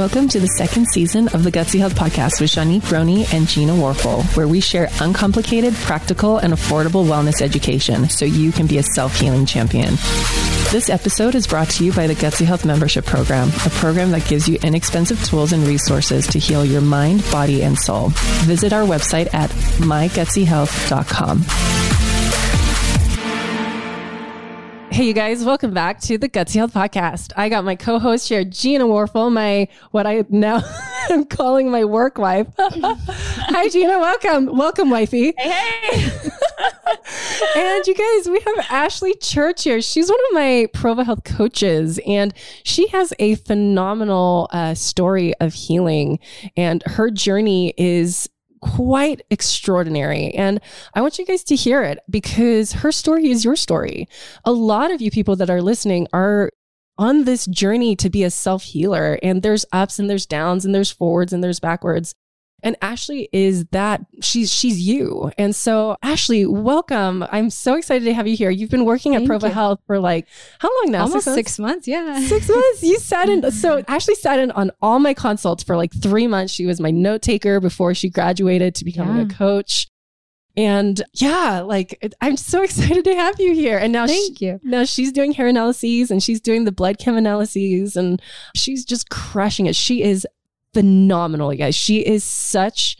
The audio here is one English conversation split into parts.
Welcome to the second season of the Gutsy Health Podcast with Shanique Brony and Gina Warfel, where we share uncomplicated, practical, and affordable wellness education so you can be a self healing champion. This episode is brought to you by the Gutsy Health Membership Program, a program that gives you inexpensive tools and resources to heal your mind, body, and soul. Visit our website at mygutsyhealth.com. Hey, you guys, welcome back to the Gutsy Health Podcast. I got my co host here, Gina Warfel, my what I now am calling my work wife. Hi, Gina. Welcome. Welcome, wifey. Hey, hey. and you guys, we have Ashley Church here. She's one of my Provo Health coaches, and she has a phenomenal uh, story of healing. And her journey is quite extraordinary. And I want you guys to hear it because her story is your story. A lot of you people that are listening are on this journey to be a self healer, and there's ups and there's downs and there's forwards and there's backwards. And Ashley is that she's she's you. And so Ashley, welcome. I'm so excited to have you here. You've been working at Provo Health for like how long now? Almost six months? six months. Yeah. Six months. You sat in so Ashley sat in on all my consults for like three months. She was my note taker before she graduated to becoming yeah. a coach. And yeah, like I'm so excited to have you here. And now, thank she, you. Now she's doing hair analyses and she's doing the blood chem analyses and she's just crushing it. She is phenomenal, you guys. She is such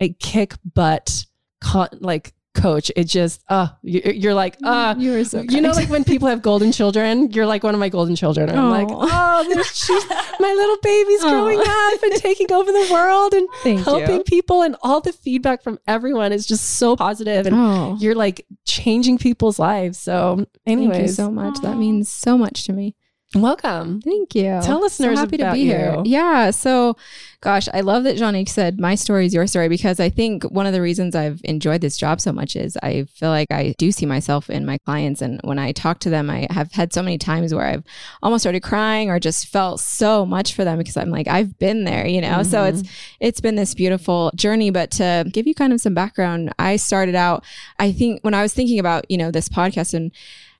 a kick butt, con- like coach. It just, uh, you're like, uh, you are so, you know, like when people have golden children, you're like one of my golden children. And I'm like, oh, she's, my little baby's growing up and taking over the world and Thank helping you. people. And all the feedback from everyone is just so positive and oh. you're like changing people's lives. So, anyways, Thank you so much. That means so much to me. Welcome. Thank you. Tell listeners so happy to be you. here. Yeah. So, gosh, I love that Jean said my story is your story because I think one of the reasons I've enjoyed this job so much is I feel like I do see myself in my clients, and when I talk to them, I have had so many times where I've almost started crying or just felt so much for them because I'm like I've been there, you know. Mm-hmm. So it's it's been this beautiful journey. But to give you kind of some background, I started out. I think when I was thinking about you know this podcast and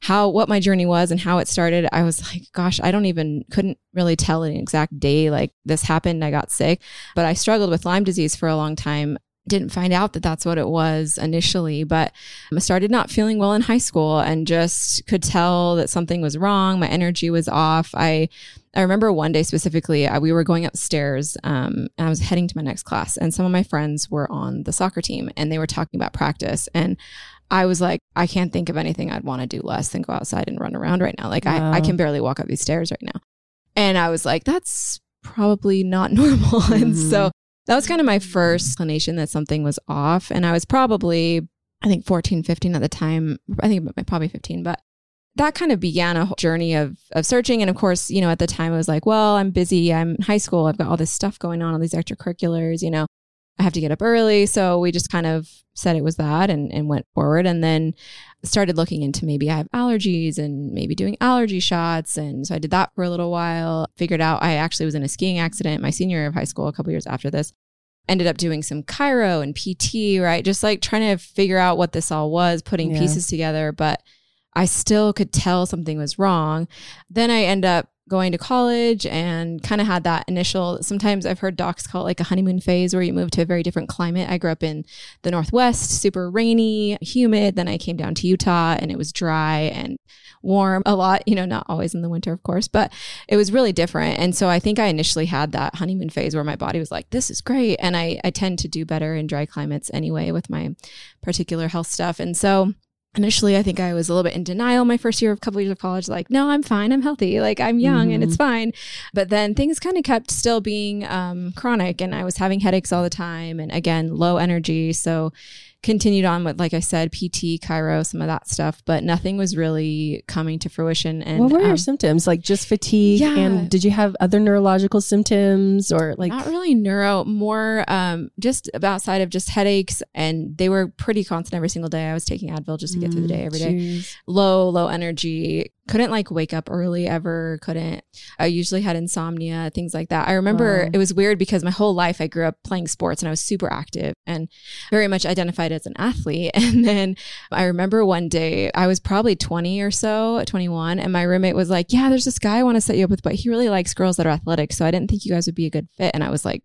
how what my journey was and how it started, I was like, gosh, I don't even couldn't really tell an exact day like this happened. I got sick, but I struggled with Lyme disease for a long time didn't find out that that's what it was initially, but I started not feeling well in high school and just could tell that something was wrong. My energy was off. I I remember one day specifically, uh, we were going upstairs um, and I was heading to my next class, and some of my friends were on the soccer team and they were talking about practice. And I was like, I can't think of anything I'd want to do less than go outside and run around right now. Like wow. I, I can barely walk up these stairs right now. And I was like, that's probably not normal. Mm-hmm. and so that was kind of my first inclination that something was off. And I was probably, I think 14, 15 at the time. I think probably 15, but that kind of began a journey of of searching. And of course, you know, at the time I was like, well, I'm busy. I'm in high school. I've got all this stuff going on, all these extracurriculars, you know. I have to get up early. So we just kind of said it was that and, and went forward and then started looking into maybe I have allergies and maybe doing allergy shots. And so I did that for a little while, figured out I actually was in a skiing accident my senior year of high school, a couple years after this. Ended up doing some chiro and PT, right? Just like trying to figure out what this all was, putting yeah. pieces together. But I still could tell something was wrong. Then I end up going to college and kind of had that initial sometimes i've heard docs call it like a honeymoon phase where you move to a very different climate. I grew up in the northwest super rainy humid. Then i came down to utah and it was dry and warm a lot you know not always in the winter of course but it was really different. And so i think i initially had that honeymoon phase where my body was like this is great. And i, I tend to do better in dry climates anyway with my particular health stuff. And so initially i think i was a little bit in denial my first year of couple years of college like no i'm fine i'm healthy like i'm young mm-hmm. and it's mm-hmm. fine but then things kind of kept still being um, chronic and i was having headaches all the time and again low energy so continued on with, like I said, PT, chiro, some of that stuff, but nothing was really coming to fruition. And what were um, your symptoms? Like just fatigue? Yeah. And did you have other neurological symptoms or like? Not really neuro, more um, just outside of just headaches. And they were pretty constant every single day. I was taking Advil just to get mm, through the day every geez. day. Low, low energy, couldn't like wake up early ever couldn't i usually had insomnia things like that. I remember Wow. it was weird because my whole life i grew up playing sports and i was super active and very much identified as an athlete. And then i remember one day i was probably 20 or so 21 and my roommate was like yeah there's this guy i want to set you up with but he really likes girls that are athletic so i didn't think you guys would be a good fit. And i was like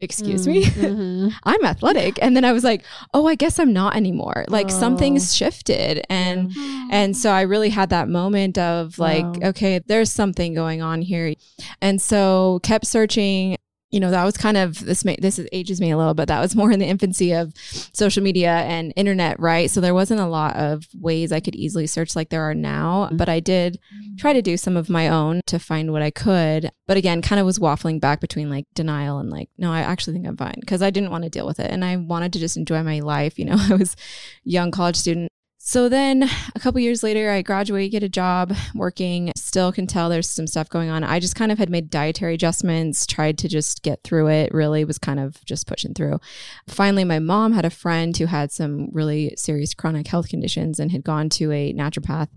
excuse me Mhm. I'm athletic. And then I was like, oh, I guess I'm not anymore. Like Oh. something's shifted. And and so I really had that moment of like, Wow. okay, there's something going on here. And so kept searching. You know, that was kind of this. May, this is, ages me a little, but that was more in the infancy of social media and internet, right? So there wasn't a lot of ways I could easily search like there are now. Mm-hmm. But I did try to do some of my own to find what I could. But again, kind of was waffling back between like denial and like, no, I actually think I'm fine because I didn't want to deal with it and I wanted to just enjoy my life. You know, I was young college student. So then a couple years later, I graduate, get a job working, still can tell there's some stuff going on. I just kind of had made dietary adjustments, tried to just get through it, really was kind of just pushing through. Finally, my mom had a friend who had some really serious chronic health conditions and had gone to a naturopath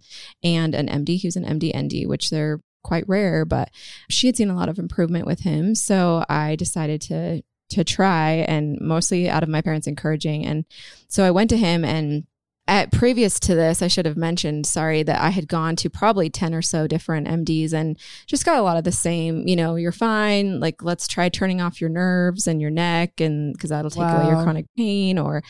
and an MD. He was an MD ND, which they're quite rare, but she had seen a lot of improvement with him. So I decided to to try and mostly out of my parents encouraging. And so I went to him and at previous to this, I should have mentioned, sorry, that I had gone to probably 10 or so different MDs and just got a lot of the same, you know, you're fine. Like, let's try turning off your nerves and your neck, and because that'll take away your chronic pain. Or,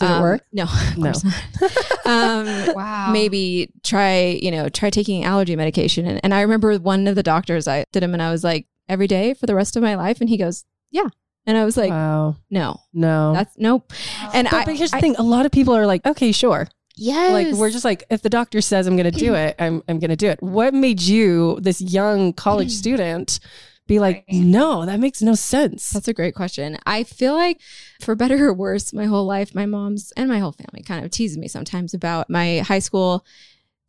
Did it um, work? No, of No. course not. um, Wow. maybe try, you know, try taking allergy medication. And, and I remember one of the doctors, I did him and I was like, every day for the rest of my life. And he goes, yeah. And I was like, wow. no, No. that's nope. And but, I, but here's the thing: a lot of people are like, "Okay, sure." yes. Like we're just like, if the doctor says I'm going to do it, I'm I'm going to do it. What made you, this young college student, be like, "No, that makes no sense." That's a great question. I feel like, for better or worse, my whole life, my mom's and my whole family kind of teases me sometimes about my high school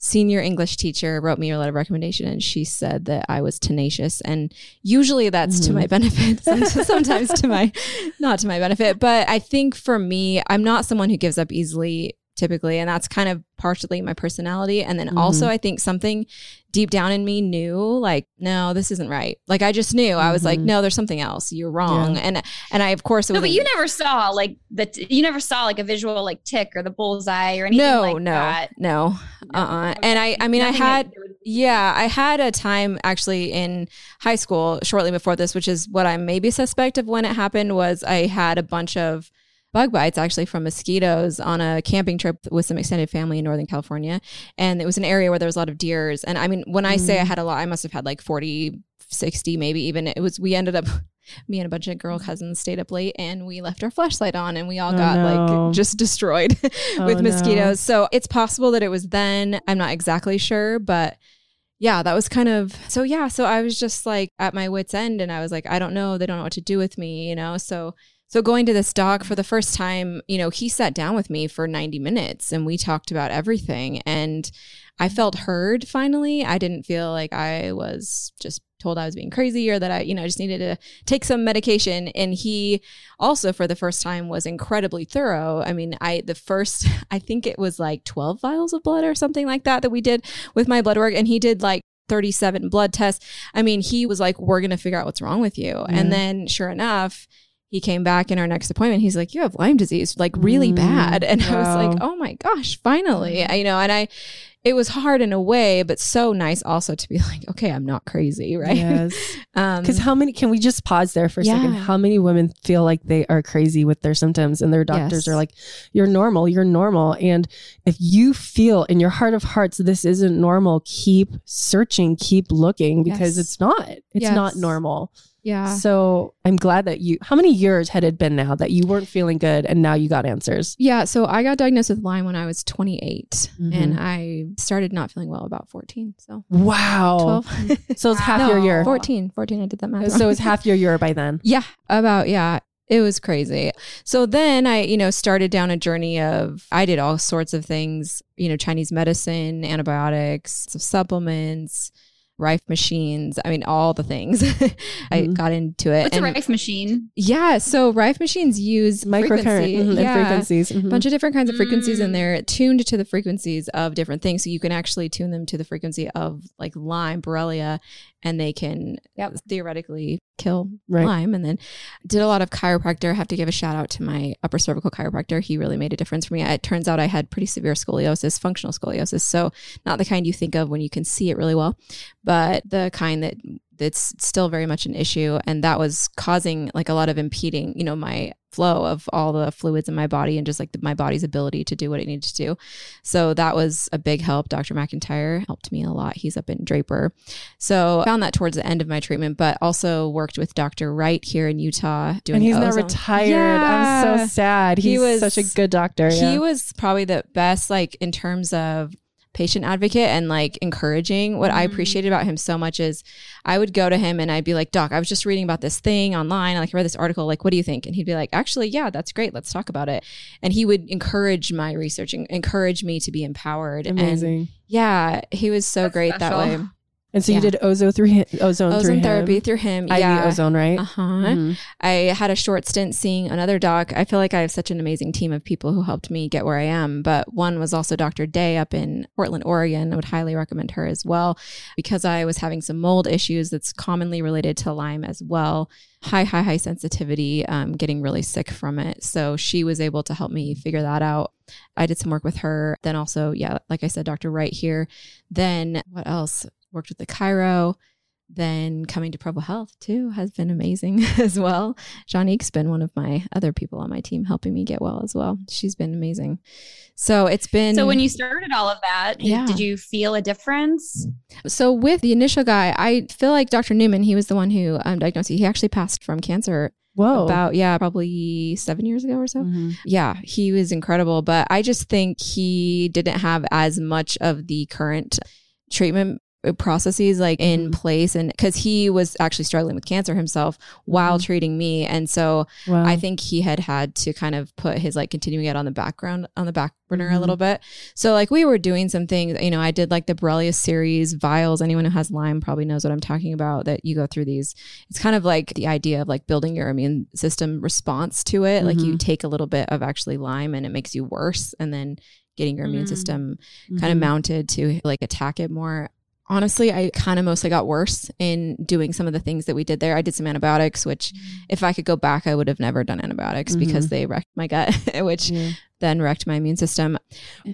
senior English teacher wrote me a letter of recommendation and she said that I was tenacious. And usually that's to Mhm. my benefit, sometimes to my, not to my benefit. But I think for me, I'm not someone who gives up easily typically. And that's kind of partially my personality. And then also, I think something deep down in me knew like, no, this isn't right. Like I just knew I was like, Mhm. no, there's something else. You're wrong. Yeah. And, and I, of course, it No, but you never saw like the t- you never saw like a visual like tick or the bullseye or anything no, like no, that. no, uh, uh And I, I mean, I Nothing that had, Yeah, I had a time actually in high school shortly before this, which is what I maybe suspect of when it happened was I had a bunch of bug bites actually from mosquitoes on a camping trip with some extended family in Northern California. And it was an area where there was a lot of deers. And I mean, when I say I Mm. had a lot, I must have had like 40, 60, maybe even. It was, we ended up, me and a bunch of girl cousins stayed up late and we left our flashlight on and we all Oh, got no. like just destroyed with Oh, no. mosquitoes. So it's possible that it was then. I'm not exactly sure, but yeah, that was kind of so. Yeah, so I was just like at my wits' end, and I was like, I don't know. They don't know what to do with me, you know. So, so going to this doc for the first time, you know, he sat down with me for 90 minutes, and we talked about everything, and I felt heard. Finally, I didn't feel like I was just told I was being crazy or that I, you know, just needed to take some medication. And he also, for the first time, was incredibly thorough. I mean, I the first, I think it was like 12 vials of blood or something like that that we did with my blood work, and he did like 37 blood tests. I mean, he was like, "We're gonna figure out what's wrong with you," Yeah. and mm-hmm. then sure enough. He came back in our next appointment. He's like, "You have Lyme disease, like really Mm, bad." And I was like, "Oh my gosh, finally!" I, you know, and I, it was hard in a way, but so nice also to be like, "Okay, I'm not crazy, right?" Yes. Um, Because how many? Can we just pause there for a second? How many women feel like they are crazy with their symptoms, and their doctors Yes. are like, "You're normal. You're normal." And if you feel in your heart of hearts this isn't normal, keep searching, keep looking because Yes. it's not. It's not normal. Yeah, So I'm glad that you. How many years had it been now that you weren't feeling good, and now you got answers? yeah. So I got diagnosed with Lyme when I was 28, Mhm. and I started not feeling well about 14. So Wow. 12, So it's half Wow. your year. 14, 14. I did that math. So wrong. it's half your year by then. Yeah, about yeah. It was crazy. So then I, you know, started down a journey of I did all sorts of things, you know, Chinese medicine, antibiotics, some supplements, Rife machines. I mean, all the things. I Mhm. got into it. What's a rife machine? Yeah. So Rife machines use Microcurrent frequency. mhm, and Yeah. frequencies. mhm. A bunch of different kinds of frequencies in Mm. there tuned to the frequencies of different things so you can actually tune them to the frequency of like lyme borrelia and they can Yep. theoretically kill Right. lyme. And then did a lot of chiropractor. I have to give a shout out to my upper cervical chiropractor. He really made a difference for me. It turns out i had pretty severe scoliosis functional scoliosis. So not the kind you think of when you can see it really well but the kind that that's still very much an issue and that was causing like a lot of impeding you know my flow of all the fluids in my body and just like the, my body's ability to do what it needed to do so that was a big help dr mcintyre helped me a lot he's up in draper so I found that towards the end of my treatment but also worked with dr wright here in utah doing and he's now retired. Yeah. I'm so sad. He was- such a good doctor. he yeah. was probably the best like in terms of patient advocate and like encouraging what i Mhm. appreciated about him so much is i would go to him and i'd be like doc i was just reading about this thing online. I like i read this article. Like what do you think? And he'd be like actually yeah that's great. Let's talk about it. And he would encourage my research and encourage me to be empowered. And amazing. yeah he was so That's great that way And so you did ozone through him, ozone, through ozone him. therapy through him IV yeah ozone, right? uh-huh Mhm. I had a short stint seeing another doc. I feel like I have such an amazing team of people who helped me get where I am. But one was also Dr. Day up in Portland, Oregon. I would highly recommend her as well because I was having some mold issues that's commonly related to Lyme as well. High, high, high sensitivity, um, getting really sick from it. So she was able to help me figure that out. I did some work with her. Then also, yeah, like I said, Dr. Wright here. Then what else? Worked with the chiro. Then coming to Provo Health too has been amazing as well. Janique's been one of my other people on my team helping me get well as well. She's been amazing. So it's been So when you started all of that, Yeah. did you feel a difference? so with the initial guy, I feel like Dr. Newman, he was the one who um, diagnosed me. He actually passed from cancer Whoa. about yeah, probably seven years ago or so. Mhm. Yeah, he was incredible, but I just think he didn't have as much of the current treatment processes like in Mhm. place and because he was actually struggling with cancer himself while Mhm. treating me and so Wow. I think he had had to kind of put his like continuing it on the background on the back burner Mhm. a little bit. So like we were doing some things, you know, I did like the Borrelia series vials. Anyone who has Lyme probably knows what I'm talking about that you go through these. It's kind of like the idea of like building your immune system response to it. Like you Mhm. take a little bit of actually Lyme and it makes you worse and then getting your immune Mm. system kind of Mhm. mounted to like attack it more. Honestly, I kind of mostly got worse in doing some of the things that we did there. I did some antibiotics, which mm. if I could go back, I would have never done antibiotics because mm-hmm. they wrecked my gut, which Yeah. Then wrecked my immune system.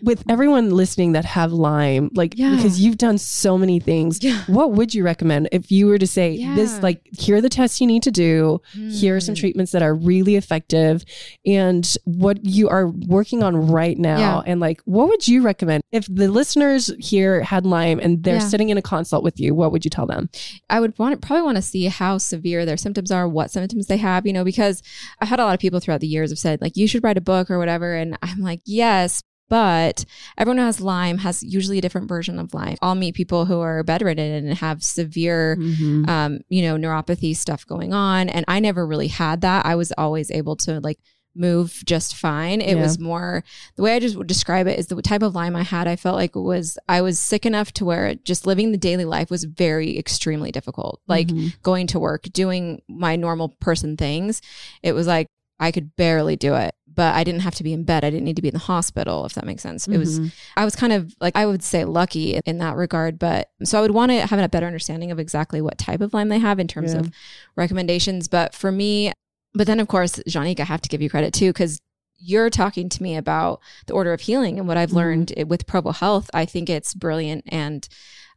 With everyone listening that have Lyme, like Yeah. because you've done so many things, Yeah. what would you recommend if you were to say this? Like, here are the tests you need to do. Here are some Mm. treatments that are really effective, and what you are working on right now. Yeah. And like, what would you recommend if the listeners here had Lyme and they're Yeah. sitting in a consult with you? What would you tell them? I would want probably want to see how severe their symptoms are, what symptoms they have, you know, because I've had a lot of people throughout the years have said like you should write a book or whatever, and I'm like yes. But everyone who has Lyme has usually a different version of Lyme. I'll meet people who are bedridden and have severe Mm-hmm. um, you know, neuropathy stuff going on. And I never really had that. I was always able to like move just fine. It Yeah. was more the way I just would describe it is the type of Lyme I had. I felt like was I was sick enough to where just living the daily life was very extremely difficult. Like Mhm. going to work, doing my normal person things. It was like I could barely do it. But I didn't have to be in bed. I didn't need to be in the hospital, if that makes sense. It was Mhm. I was kind of like I would say lucky in that regard, but so I would want to have a better understanding of exactly what type of Lyme they have in terms Yeah. of recommendations. But for me, but then of course, Jeanique, I have to give you credit too because you're talking to me about the order of healing and what I've Mhm. learned with Provo Health. I think it's brilliant and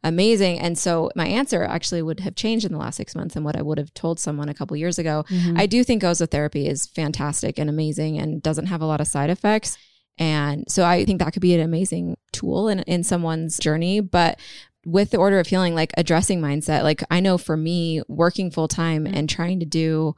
amazing. And so my answer actually would have changed in the last six months and what I would have told someone a couple years ago. Mhm. I do think ozotherapy is fantastic and amazing and doesn't have a lot of side effects. And so I think that could be an amazing tool in, in someone's journey. But with the order of healing, like addressing mindset, like I know for me, working full time and trying to do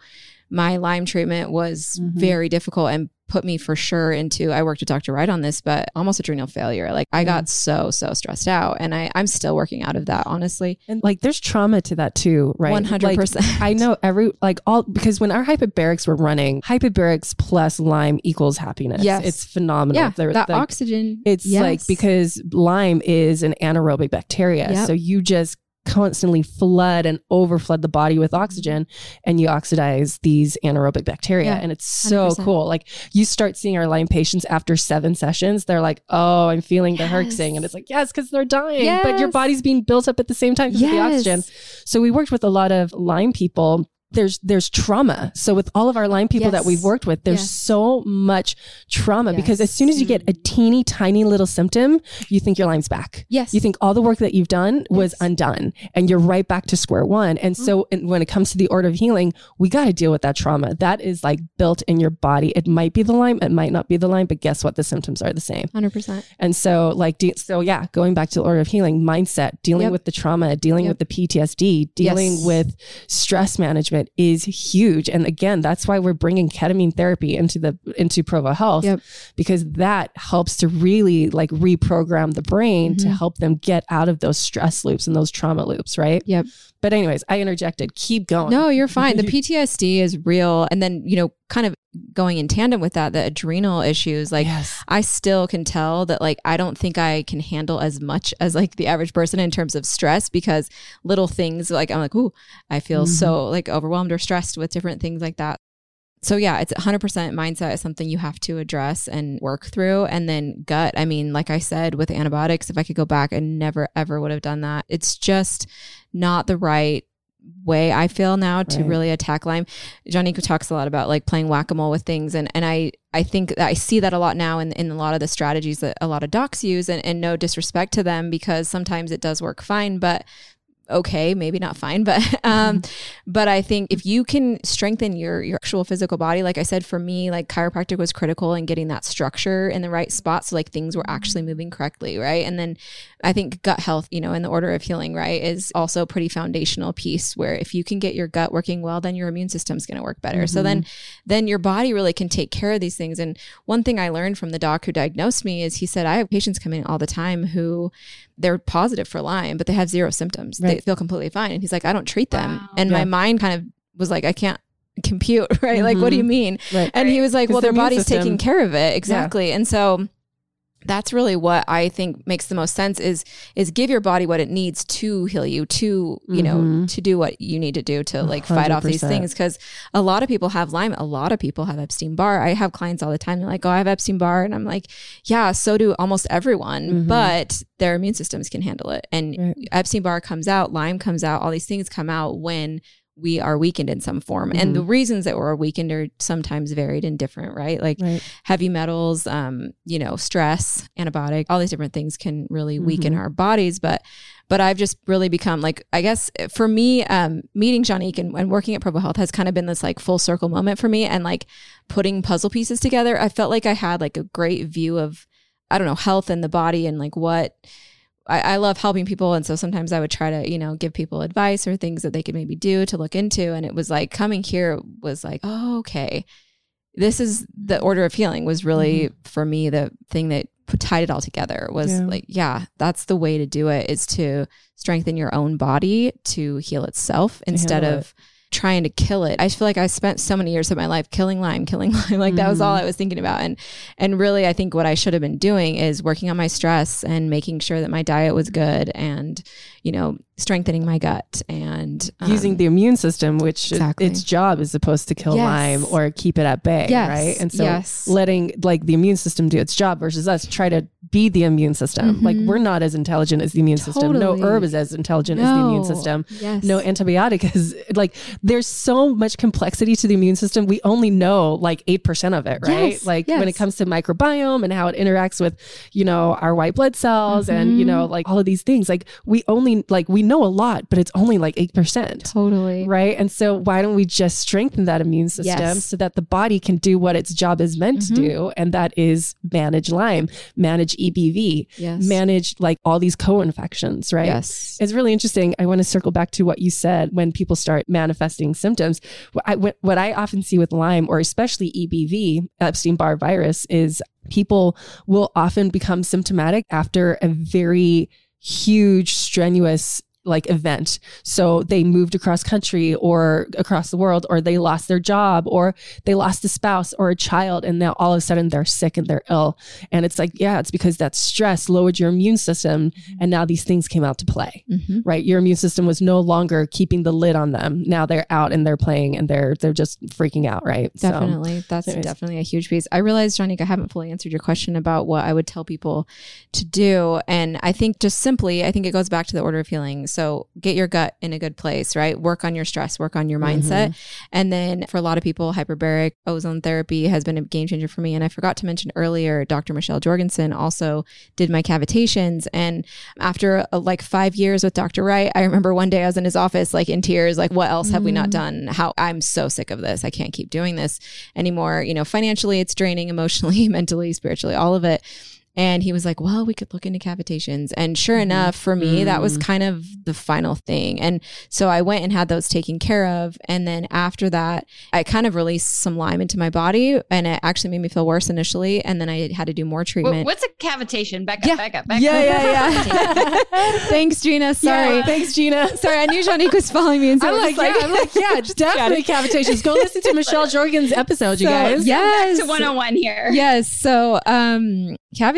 my Lyme treatment was Mhm. very difficult and put me for sure into I worked with Dr. Wright on this, but almost adrenal failure. Like I got mm. so, so stressed out. And I, I'm still working out of that, honestly. and like, there's trauma to that too, right? One hundred percent. I know every like all because when our hyperbarics were running, hyperbarics plus Lyme equals happiness. Yes. it's phenomenal. Yeah, They're, that like, oxygen. It's like because Lyme is an anaerobic bacteria, Yep. so you just constantly flood and overflood the body with oxygen and you oxidize these anaerobic bacteria. Yeah, and it's so 100%. cool. Like you start seeing our Lyme patients after seven sessions, they're like, oh, I'm feeling the herxing. And it's like, yes, because they're dying, but your body's being built up at the same time because of the oxygen. So we worked with a lot of Lyme people. There's there's trauma. So with all of our Lyme people that we've worked with, there's Yes. so much trauma because as soon as you get a teeny tiny little symptom, you think your Lyme's back. Yes. You think all the work that you've done was Yes. Mm-hmm. undone and you're right back to square one. And so and when it comes to the order of healing, we got to deal with that trauma. That is like built in your body. It might be the Lyme, it might not be the Lyme, but guess what? The symptoms are the same. 100%. And so, like, de- so yeah, going back to the order of healing, mindset, dealing Yep. with the trauma, dealing Yep. with the PTSD, dealing Yes. with stress management is huge. And again, that's why we're bringing ketamine therapy into the into Provo Health Yep. because that helps to really like reprogram the brain to Mhm. help them get out of those stress loops and those trauma loops, right? Yep. But anyways, I interjected. Keep going. No, you're fine. The PTSD is real. And then, you know, kind of going in tandem with that, the adrenal issues, like yes. I still can tell that like I don't think I can handle as much as like the average person in terms of stress because little things like I'm like, ooh, I feel Mm-hmm. so like overwhelmed or stressed with different things like that. So yeah, it's 100% mindset is something you have to address and work through and then gut. I mean, like I said with antibiotics, if I could go back, I never ever would have done that. It's just not the right way I feel now to really attack Lyme. Johnny talks a lot about like playing whack-a-mole with things and and I I think that I see that a lot now in in a lot of the strategies that a lot of docs use and, and no disrespect to them because sometimes it does work fine but okay maybe not fine but um mm-hmm. but I think if you can strengthen your your actual physical body like I said for me like chiropractic was critical in getting that structure in the right spot so like things were mm-hmm. actually moving correctly right and then I think gut health, you know, in the order of healing, right, is also a pretty foundational piece where if you can get your gut working well, then your immune system's going to work better. So then mm-hmm. then your body really can take care of these things. And one thing I learned from the doc who diagnosed me is he said I have patients come in all the time who they're positive for Lyme, but they have zero symptoms. They feel completely fine. And he's like, I don't treat them. Wow. And Yeah. my mind kind of was like, I can't compute, right? Like, what do you mean? Right. And he was like, well, their body's system- taking care of it. Exactly. And so that's really what I think makes the most sense is is give your body what it needs to heal you, to, you know, Mhm. to do what you need to do to like fight off these things. Cause a lot of people have Lyme, a lot of people have Epstein Barr. I have clients all the time. They're like, Oh, I have Epstein Barr. And I'm like, Yeah, so do almost everyone, Mhm. but their immune systems can handle it. And Right. Epstein Barr comes out, Lyme comes out, all these things come out when we are weakened in some form. And Mm-hmm. the reasons that we're weakened are sometimes varied and different, right? Like Right. heavy metals, um, you know, stress, antibiotic, all these different things can really weaken Mhm. our bodies. But but I've just really become like, I guess for me, um, meeting Janique and, and working at Provo Health has kind of been this like full circle moment for me. And like putting puzzle pieces together, I felt like I had like a great view of, I don't know, health and the body and like what I, I love helping people. And so sometimes I would try to, you know, give people advice or things that they could maybe do to look into. And it was like coming here was like, oh, okay. This is the order of healing was really for me the thing that tied it all together was Yeah. like, yeah, that's the way to do it is to strengthen your own body to heal itself instead of trying to kill it. I feel like I spent so many years of my life killing Lyme, killing Lyme. Like that was all Mhm. I was thinking about. And and really I think what I should have been doing is working on my stress and making sure that my diet was good and, you know, strengthening my gut and um, using the immune system, which Exactly. its job is supposed to kill Yes. Lyme or keep it at bay, Yes. right? And so Yes. letting like the immune system do its job versus us try to be the immune system. Like Mhm. we're not as intelligent as the immune system. No herb is as intelligent as the immune system. Yes. No antibiotic is like there's so much complexity to the immune system. We only know like 8% of it, right? Yes. Like when it comes to microbiome and how it interacts with, you know, our white blood cells and, you know, like all of these things. Like we only like we know a lot, but it's only like 8%. totally. Right. And so why don't we just strengthen that immune system Yes. so that the body can do what its job is meant Mhm. to do? And that is manage Lyme, manage EBV, Yes. manage like all these co-infections, right? Yes. It's really interesting. I want to circle back to what you said when people start manifesting symptoms. What I, what what I often see with Lyme or especially EBV, Epstein Barr virus, is people will often become symptomatic after a very huge, strenuous like event. So they moved across country or across the world, or they lost their job, or they lost a spouse or a child, and now all of a sudden they're sick and they're ill. And it's like, yeah, it's because that stress lowered your immune system, and now these things came out to play. Mhm. Right, your immune system was no longer keeping the lid on them. Now they're out and they're playing and they're they're just freaking out. Right, So- Definitely. That's anyways. definitely a huge piece. I realized, Johnny, I haven't fully answered your question about what I would tell people to do. And I think just simply, I think it goes back to the order of healing. So get your gut in a good place, right? Work on your stress, work on your mindset. And then for a lot of people, hyperbaric ozone therapy has been a game changer for me. And I forgot to mention earlier, Dr. Michelle Jorgensen also did my cavitations. And after uh, like five years with Dr. Wright, I remember one day I was in his office, like in tears, like, what else have we not done? How I'm so sick of this. I can't keep doing this anymore. You know, financially, it's draining, emotionally, mentally, spiritually, all of it. And he was like, well, we could look into cavitations. And sure enough, for me, that was kind of the final thing. And so I went and had those taken care of. And then after that, I kind of released some Lyme into my body and it actually made me feel worse initially. And then I had to do more treatment. What's a cavitation? Back up, Yeah. back up, back yeah, up. yeah, yeah. Yeah. thanks, Gina. Sorry. Yeah, thanks, Gina. Sorry, I knew Janique was following me. And so I'm I like, was yeah, I'm like, yeah, definitely cavitations. Go listen to Michelle Jorgen's episode, you So, guys. yes. Back to 101 here. Yes. So, um,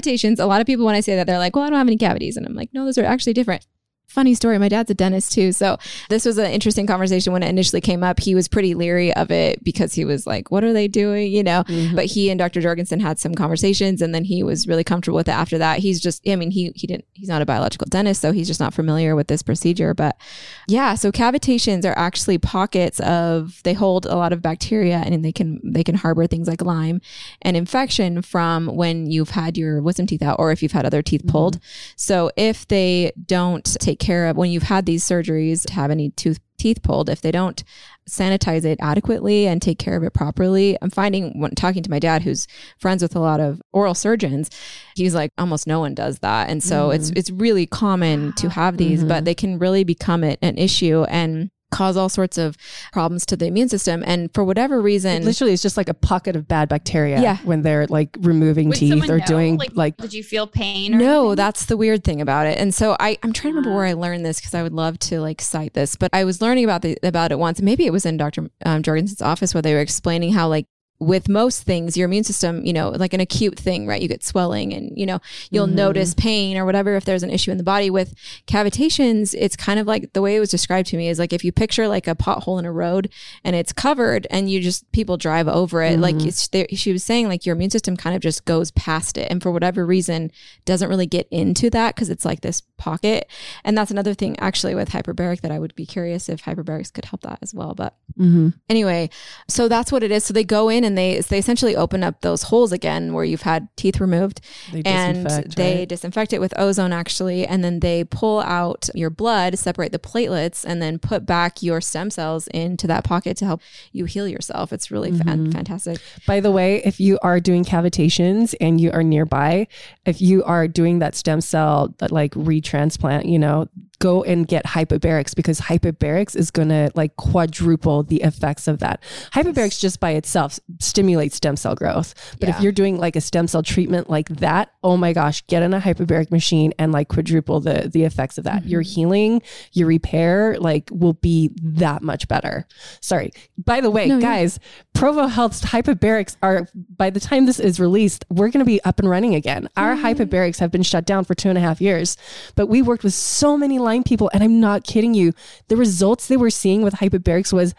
cavitations, a lot of people, when I say that, they're like, well, I don't have any cavities. And I'm like, no, those are actually different. Funny story. My dad's a dentist too. So this was an interesting conversation when it initially came up. He was pretty leery of it because he was like, what are they doing? You know, mm-hmm. but he and Dr. Jorgensen had some conversations and then he was really comfortable with it after that. He's just, I mean, he, he didn't, he's not a biological dentist, so he's just not familiar with this procedure. But yeah, so cavitations are actually pockets of, they hold a lot of bacteria and they can, they can harbor things like Lyme and infection from when you've had your wisdom teeth out or if you've had other teeth pulled. Mm-hmm. So if they don't take care of when you've had these surgeries to have any tooth teeth pulled, if they don't sanitize it adequately and take care of it properly, I'm finding when talking to my dad who's friends with a lot of oral surgeons, he's like almost no one does that. And so it's mm-hmm. it's really common to have these, but mm-hmm. they can really become it an issue. And cause all sorts of problems to the immune system and for whatever reason Literally, it's just like a pocket of bad bacteria. Yeah. When they're like removing Would teeth or know? doing like, did you feel pain? Or No, anything? that's the weird thing about it. And so I, I'm trying to remember where I learned this because I would love to like cite this, but I was learning about the about it once. Maybe it was in Dr. Um, Jorgensen's office where they were explaining how like with most things, your immune system, you know, like an acute thing, right? You get swelling and, you know, you'll notice pain or whatever if there's an issue in the body. With cavitations, it's kind of like the way it was described to me is like if you picture like a pothole in a road and it's covered and you just people drive over it, like it's there, she was saying like your immune system kind of just goes past it and for whatever reason doesn't really get into that because it's like this pocket. And that's another thing actually with hyperbaric that I would be curious if hyperbarics could help that as well. But Mhm. anyway, so that's what it is. So they go in and they they essentially open up those holes again where you've had teeth removed, They and they right? disinfect it with ozone actually, and then they pull out your blood, separate the platelets, and then put back your stem cells into that pocket to help you heal yourself. It's really Mm-hmm. fan- fantastic. By the way, if you are doing cavitations and you are nearby, if you are doing that stem cell that like retransplant, you know, go and get hyperbarics because hyperbarics is going to like quadruple the effects of that. Hyperbarics just by itself stimulates stem cell growth. But if you're doing like a stem cell treatment like that, oh my gosh, get in a hyperbaric machine and like quadruple the the effects of that. Your mm-hmm. healing, your repair like will be that much better. Sorry. By the way, No, yeah. guys, Provo Health's hyperbarics are by the time this is released, we're going to be up and running again. Our mm-hmm. hyperbarics have been shut down for two and a half years, but we worked with so many Lyme people, and I'm not kidding you. The results they were seeing with hyperbarics was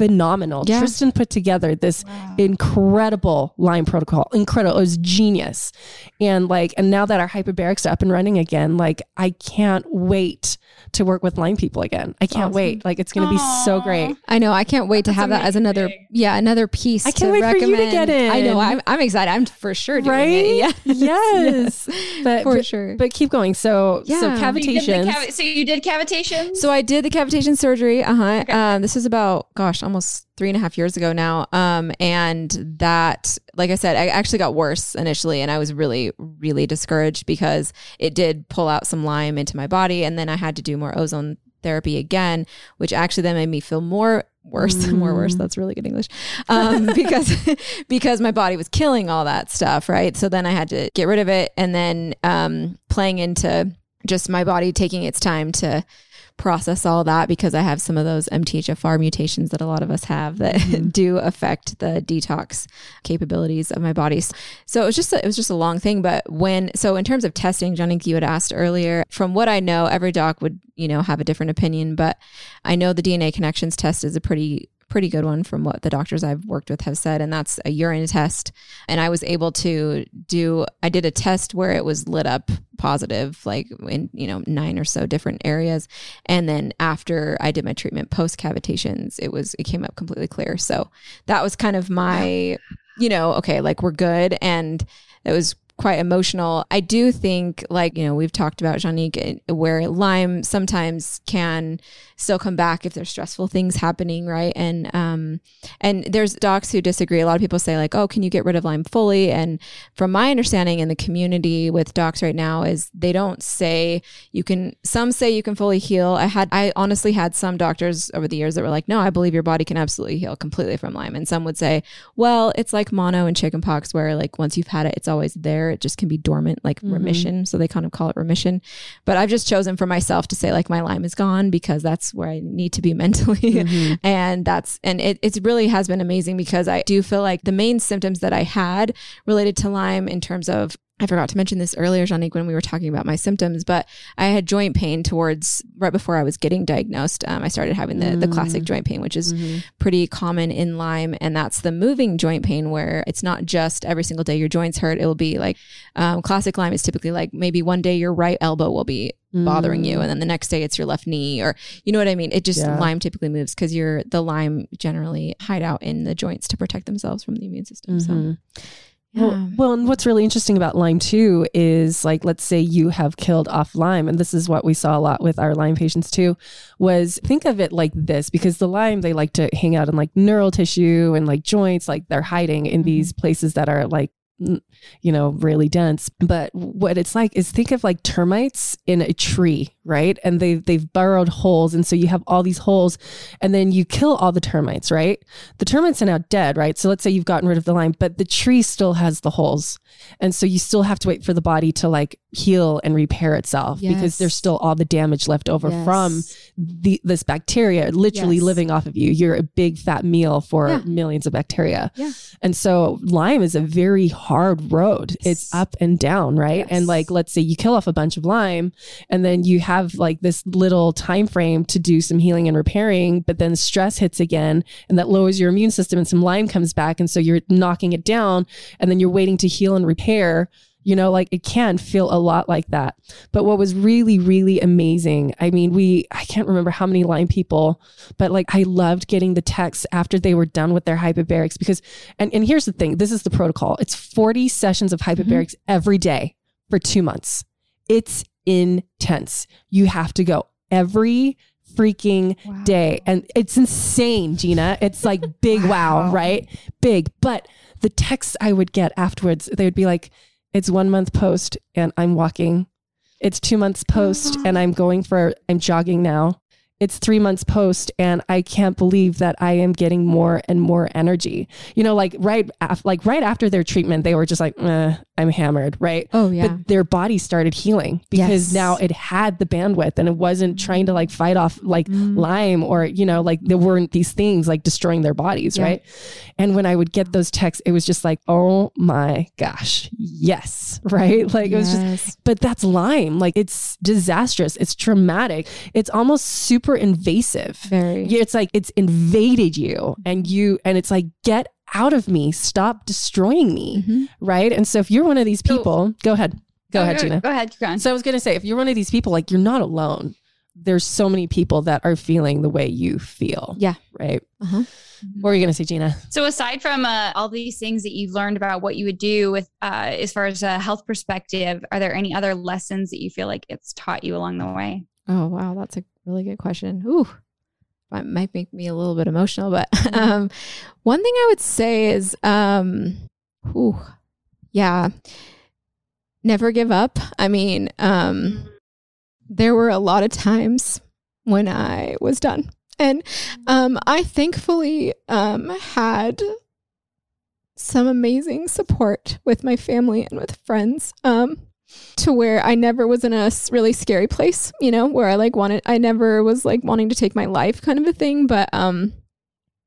phenomenal. Yeah. Tristan put together this incredible Lyme protocol. Incredible. It was genius. And like, and now that our hyperbarics are up and running again, like I can't wait to work with Lyme people again. I can't wait. Like it's going to be so great. I know. I can't wait to have that as another, yeah, another piece. I can't to wait for you to get in. I know. I'm, I'm excited. I'm for sure doing right? it. Yeah. Yes. But For but, sure. But keep going. So so Yeah. So you, did the cavi- so you did cavitations? So I did the cavitation surgery. Uh huh. Um, this was about gosh, almost three and a half years ago now. Um, and that, like I said, I actually got worse initially, and I was really, really discouraged because it did pull out some Lyme into my body, and then I had to do more ozone therapy again, which actually then made me feel more worse more worse. That's really good english. Um because because my body was killing all that stuff right? So then i had to get rid of it and then um playing into just my body taking its time to process all that because I have some of those MTHFR mutations that a lot of us have that Mm-hmm. do affect the detox capabilities of my body. So it was just a, it was just a long thing. But when so in terms of testing, Johnny, you had asked earlier. From what I know, every doc would you know have a different opinion, but I know the DNA Connexions test is a pretty pretty good one from what the doctors I've worked with have said and that's a urine test and I was able to do I did a test where it was lit up positive like in you know nine or so different areas. And then after I did my treatment post cavitations it was it came up completely clear. So that was kind of my you know okay like we're good. And it was quite emotional. I do think, like, you know, we've talked about Janique, where Lyme sometimes can still come back if there's stressful things happening, right? And um, and there's docs who disagree. A lot of people say, like, oh, can you get rid of Lyme fully? And from my understanding in the community with docs right now, is they don't say you can. Some say you can fully heal. I had, I honestly had some doctors over the years that were like, no, I believe your body can absolutely heal completely from Lyme. And some would say, well, it's like mono and chickenpox, where like once you've had it, it's always there. It just can be dormant, like Mhm. remission. So they kind of call it remission. But I've just chosen for myself to say like my Lyme is gone because that's where I need to be mentally. Mhm. and that's and it it really has been amazing because I do feel like the main symptoms that I had related to Lyme in terms of I forgot to mention this earlier, Janique, when we were talking about my symptoms, but I had joint pain towards right before I was getting diagnosed. Um, I started having the, the classic Mm. joint pain, which is Mhm. pretty common in Lyme. And that's the moving joint pain where it's not just every single day your joints hurt. It will be like um, classic Lyme is typically like maybe one day your right elbow will be bothering you Mm. and then the next day it's your left knee or you know what i mean it just Yeah. lyme typically moves because you're the lyme generally hide out in the joints to protect themselves from the immune system so Mhm. Yeah. Well, well, and what's really interesting about Lyme too is like, let's say you have killed off Lyme, and this is what we saw a lot with our Lyme patients too. Was think of it like this because the Lyme they like to hang out in like neural tissue and like joints, like they're hiding in Mhm. these places that are like you know really dense. But what it's like is think of like termites in a tree right? And they they've burrowed holes. And so you have all these holes and then you kill all the termites right? The termites are now dead right? So let's say you've gotten rid of the Lyme but the tree still has the holes. And so you still have to wait for the body to like heal and repair itself because there's still all the damage left over from the this bacteria literally Yes. living off of you you're a big fat meal for Yeah. millions of bacteria Yeah. and so Lyme is a very hard road. It's up and down, right? Yes. And like let's say you kill off a bunch of Lyme and then you have like this little time frame to do some healing and repairing, but then stress hits again and that lowers your immune system and some Lyme comes back and so you're knocking it down and then you're waiting to heal and repair. You know, like it can feel a lot like that. But what was really, really amazing, I mean, we, I can't remember how many Lyme people, but like I loved getting the texts after they were done with their hyperbarics because and, and here's the thing this is the protocol it's 40 sessions of mm-hmm. hyperbarics every day for two months it's intense you have to go every freaking Wow. day and it's insane gina it's like big wow. Wow. right big but the texts i would get afterwards they would be like it's one month post and i'm walking. It's two months post uh-huh. and i'm going for i'm jogging now it's three months post and i can't believe that i am getting more and more energy you know like right af- like right after their treatment they were just like eh, i'm hammered right oh yeah but their body started healing because Yes. now it had the bandwidth and it wasn't trying to like fight off like Mm. Lyme or, you know, like there weren't these things like destroying their bodies. Yeah. Right. And when I would get those texts, it was just like, oh my gosh, yes. Right. Like it was just, but that's Lyme. Like it's disastrous. It's traumatic. It's almost super invasive. very It's like it's invaded you and you, and it's like, get out of me. Stop destroying me Mhm. right? And so if you're one of these So- people, go ahead. Go Oh, ahead, Gina. Go ahead, keep going. So I was going to say, if you're one of these people, like you're not alone. There's so many people that are feeling the way you feel. Yeah. Right. Uh-huh. What were you going to say, Gina? So aside from uh, all these things that you've learned about what you would do with, uh, as far as a health perspective, are there any other lessons that you feel like it's taught you along the way? Oh wow, that's a really good question. Ooh, that might make me a little bit emotional, but um, one thing I would say is, um, ooh, yeah, never give up. I mean, um, there were a lot of times when I was done, and um, I thankfully um, had some amazing support with my family and with friends. Um, to where I never was in a really scary place, you know, where I like wanted, I never was like wanting to take my life kind of a thing. But um,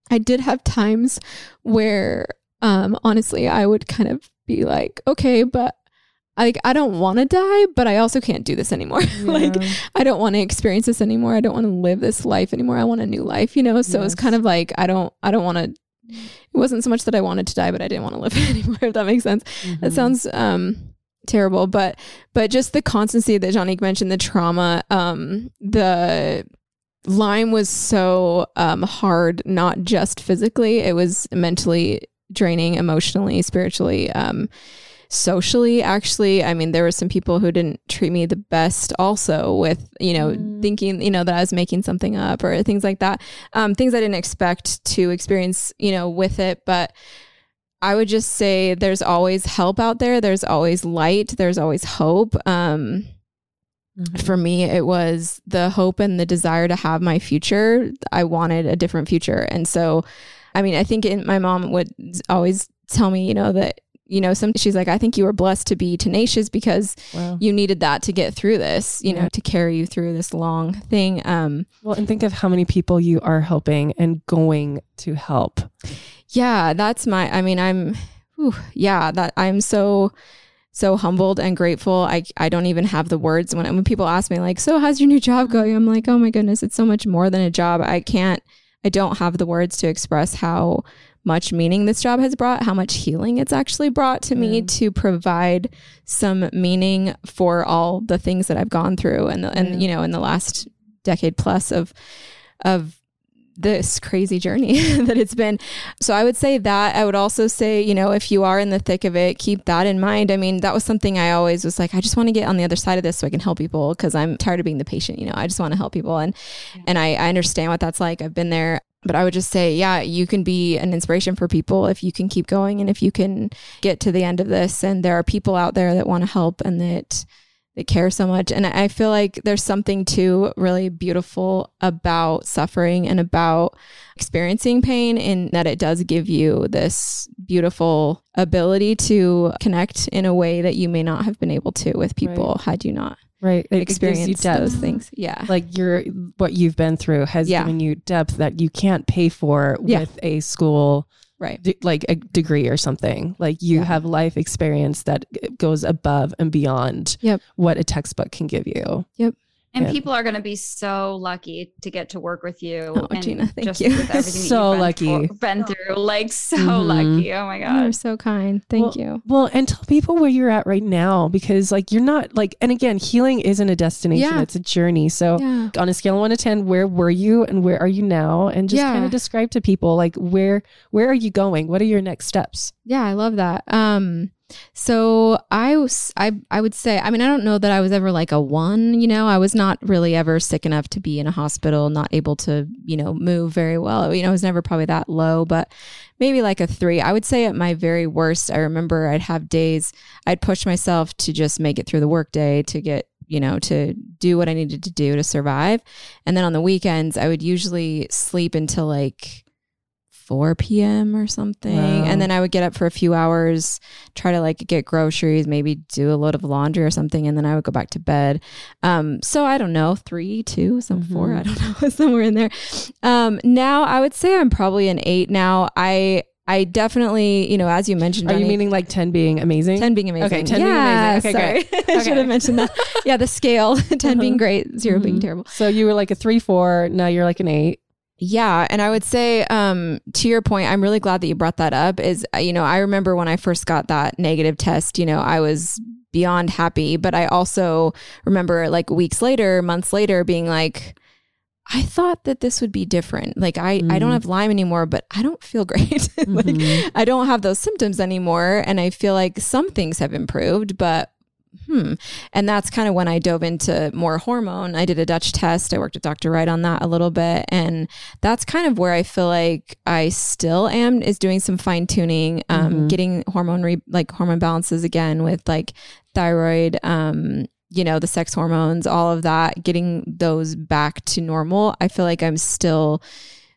I did have times where um, honestly, I would kind of be like, okay, but like I don't want to die, but I also can't do this anymore. like I don't want to experience this anymore. I don't want to live this life anymore. I want a new life, you know? So it's Yes. kind of like I don't I don't want to it wasn't so much that I wanted to die, but I didn't want to live anymore, if that makes sense. That Mhm. sounds um terrible, but but just the constancy that Janique mentioned, the trauma, um, the Lyme was so um hard, not just physically, it was mentally draining, emotionally, spiritually, um, socially actually i mean there were some people who didn't treat me the best also with you know Mm. thinking you know that i was making something up or things like that um, things i didn't expect to experience you know with it but i would just say there's always help out there. There's always light. There's always hope. Um, Mhm. for me it was the hope and the desire to have my future. I wanted a different future. And so i mean i think in, my mom would always tell me you know that you know some she's like i think you were blessed to be tenacious because Wow. you needed that to get through this you know to carry you through this long thing. Um Well, and think of how many people you are helping and going to help. Yeah that's my i mean i'm whew, yeah that i'm so so humbled and grateful i i don't even have the words when when people ask me like so how's your new job going i'm like oh my goodness it's so much more than a job i can't i don't have the words to express how much meaning this job has brought how much healing it's actually brought to me Yeah. to provide some meaning for all the things that i've gone through and the, and Yeah. you know in the last decade plus of of this crazy journey that it's been so I would say that. I would also say, you know, if you are in the thick of it, keep that in mind. I mean, that was something I always was like, I just want to get on the other side of this so I can help people because I'm tired of being the patient. You know, I just want to help people, and and I, I understand what that's like. I've been there. But I would just say, yeah, you can be an inspiration for people if you can keep going and if you can get to the end of this. And there are people out there that want to help and that that care so much. And I feel like there's something too really beautiful about suffering and about experiencing pain in that it does give you this beautiful ability to connect in a way that you may not have been able to with people had you not Right. It experienced those things. Yeah. Like your what you've been through has Yeah. given you depth that you can't pay for Yeah. with a school Right. de- like a degree or something. Like you Yeah. have life experience that goes above and beyond Yep. what a textbook can give you. And Yeah. people are going to be so lucky to get to work with you. Oh, and Gina, thank just you. With So been lucky. through- been through, like so Mhm. lucky. Oh my God. You're so kind. Thank Well, you. Well, and tell people where you're at right now because like you're not like and again, healing isn't a destination, Yeah. it's a journey. So Yeah. on a scale of one to ten, where were you and where are you now? And just Yeah. kind of describe to people like where where are you going? What are your next steps? Yeah, I love that. Um, so I was, I, I would say, I mean, I don't know that I was ever like a one, you know, I was not really ever sick enough to be in a hospital, not able to, you know, move very well. You know, I was never probably that low, but maybe like a three. I would say at my very worst, I remember I'd have days I'd push myself to just make it through the workday to get, you know, to do what I needed to do to survive. And then on the weekends, I would usually sleep until like 4 p.m. or something. Wow. And then I would get up for a few hours, try to like get groceries, maybe do a load of laundry or something. And then I would go back to bed. Um, so I don't know, three, two, some four, Mhm. I don't know, somewhere in there. Um, now I would say I'm probably an eight now. I, I definitely, you know, as you mentioned, Are you meaning like 10 being amazing? 10 being amazing. Okay, 10 being yeah, amazing. Okay, sorry. I should have mentioned that. Yeah, the scale 10 being Uh-huh. great, 0 being Mhm. terrible. So you were like a three, four. Now you're like an eight. Yeah, and I would say um to your point, I'm really glad that you brought that up is uh, you know, I remember when I first got that negative test, you know, I was beyond happy, but I also remember like weeks later, months later being like I thought that this would be different. Like I I don't Mm. have Lyme anymore, but I don't feel great. like Mhm. I don't have those symptoms anymore and I feel like some things have improved, but hmm. And that's kind of when I dove into more hormone. I did a Dutch test. I worked with Dr. Wright on that a little bit. And that's kind of where I feel like I still am is doing some fine tuning, um, Mhm. getting hormone re- like hormone balances again with like thyroid, um, you know, the sex hormones, all of that, getting those back to normal. I feel like I'm still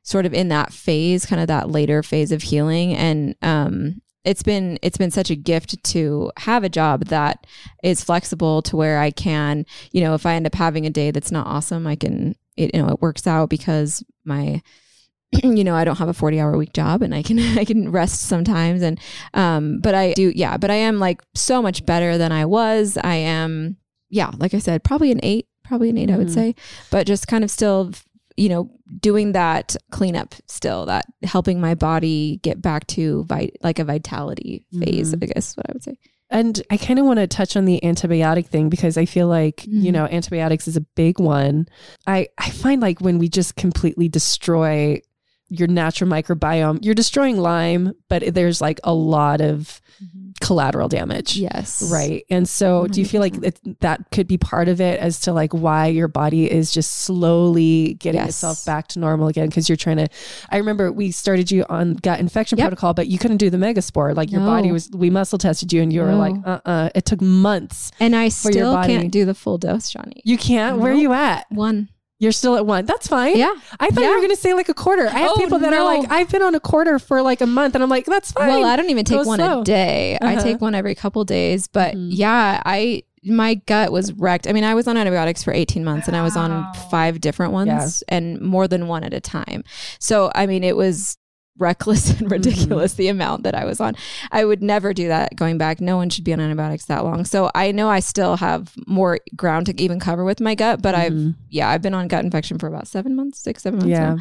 sort of in that phase, kind of that later phase of healing. And um it's been it's been such a gift to have a job that is flexible to where I can, you know, if I end up having a day that's not awesome, I can it you know, it works out because my you know, I don't have a 40 hour week job and I can I can rest sometimes and um but I do yeah, but I am like so much better than I was. I am yeah, like I said, probably an 8, probably an 8 I would Mhm. say, but just kind of still you know, doing that cleanup still, that helping my body get back to vi- like a vitality phase, Mhm. I guess is what I would say. And I kind of want to touch on the antibiotic thing because I feel like, you Mhm. know, antibiotics is a big one. I, I find like when we just completely destroy your natural microbiome, you're destroying Lyme, but there's like a lot of collateral damage. Yes. Right. And so do you feel like it, that could be part of it as to like why your body is just slowly getting Yes. itself back to normal again? Because you're trying to, I remember we started you on gut infection Yep. protocol, but you couldn't do the megaspore. Like your body was, we muscle tested you and you were like, uh uh It took months. And I your still can't do the full dose, Johnny. You can't. Where are you at? One. You're still at one. That's fine. Yeah. I thought you were going to say like a quarter. I have Oh, people that are like, I've been on a quarter for like a month. And I'm like, that's fine. Well, I don't even Go take one slow. a day. I Uh-huh. take one every couple days. But Mhm. yeah, I my gut was wrecked. I mean, I was on antibiotics for 18 months and I was on five different ones Yeah. and more than one at a time. So, I mean, it was reckless and ridiculous the amount that I was on. I would never do that going back. No one should be on antibiotics that long. So, I know I still have more ground to even cover with my gut, but I've Mhm. yeah, I've been on gut infection for about 7 months, 6 7 months. yeah. now.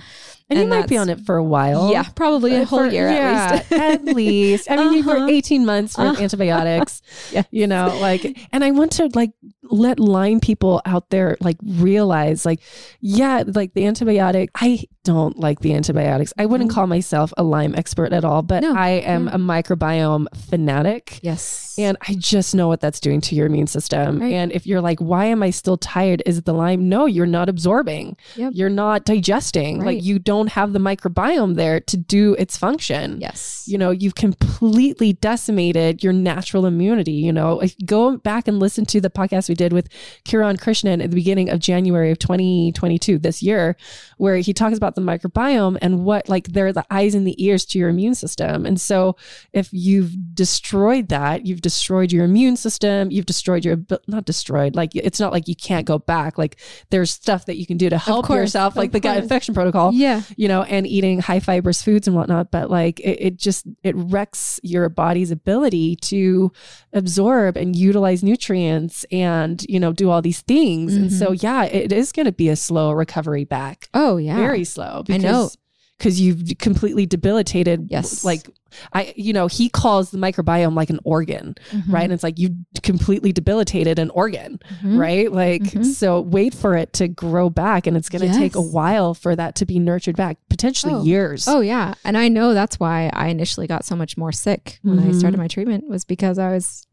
And, you might be on it for a while. Yeah, probably a Uh, whole for- year yeah, at least. at least. I mean, you were Uh-huh. 18 months with Uh-huh. antibiotics. yeah. You know, like, and I want to like let Lyme people out there like realize, like, yeah, like the antibiotic. I don't like the antibiotics. I wouldn't call myself a Lyme expert at all, but No. I am Yeah. a microbiome fanatic. Yes. And I just know what that's doing to your immune system. Right. And if you're like, why am I still tired? Is it the Lyme? No, you're not absorbing. Yep. You're not digesting. Right. Like you don't have the microbiome there to do its function. yes. You know, you've completely decimated your natural immunity. You know, go back and listen to the podcast we did with Kiran Krishnan at the beginning of January of 2022, this year, where he talks about the microbiome and what, like, they're the eyes and the ears to your immune system. And so, if you've destroyed that, you've destroyed your immune system, you've destroyed your, not destroyed, like, it's not like you can't go back. Like, there's stuff that you can do to help course, yourself, like the gut infection protocol Yeah. you know, and eating high fibrous foods and whatnot. But like it, it just it wrecks your body's ability to absorb and utilize nutrients and you know do all these things. And so yeah, it is going to be a slow recovery back, Oh yeah. very slow. I know. because you've completely debilitated. Yes. like I, you know, he calls the microbiome like an organ, Mm-hmm. right? And it's like you completely debilitated an organ Mhm. right? Like, Mhm. so wait for it to grow back, and it's going to take a while for that to be nurtured back, potentially Oh. years. Oh yeah, and I know that's why I initially got so much more sick when I started my treatment was because I was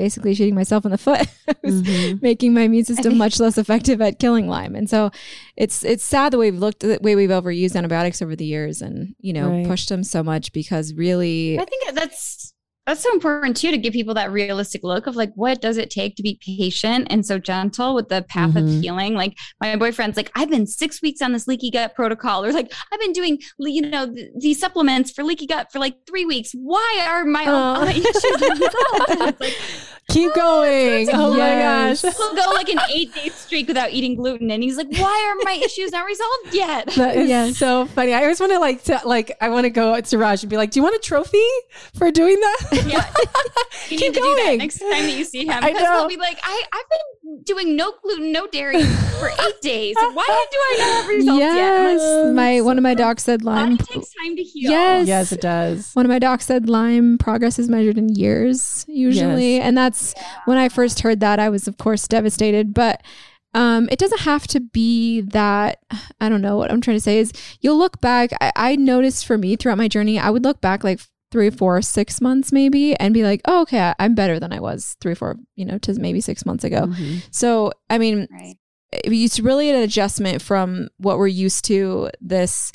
basically shooting myself in the foot. I was Mhm. making my immune system much less effective at killing Lyme, and so it's it's sad the way we've looked, the way we've overused antibiotics over the years, and you know Right. pushed them so much because really, I think that's that's so important too to give people that realistic look of like what does it take to be patient and so gentle with the path Mhm. of healing. Like my boyfriend's like, I've been six weeks on this leaky gut protocol, or like I've been doing you know th- these supplements for leaky gut for like three weeks. Why are my, my issues like, Keep going. Oh Yes. my gosh. we'll go like an eight day streak without eating gluten, and he's like, Why are my issues not resolved yet? That is Yes. so funny. I always want to like, to, like, I want to go to Raj and be like, "Do you want a trophy for doing that?" Yeah. You Keep need to do that going. next time that you see him. I Because know. he'll be like, I, I've been doing no gluten, no dairy for eight days. Why do I not have results yet? Yes, like, my one of my docs said Lyme. Body takes time to heal. Yes. yes, it does. One of my docs said Lyme progress is measured in years usually. Yes. And that's when I first heard that, I was, of course, devastated. But um, it doesn't have to be that. I don't know what I'm trying to say is you'll look back. I, I noticed for me throughout my journey, I would look back like three, four, six months maybe and be like, oh, okay, I- I'm better than I was three, four, you know, to maybe six months ago. Mhm. So, I mean, Right. it's really an adjustment from what we're used to this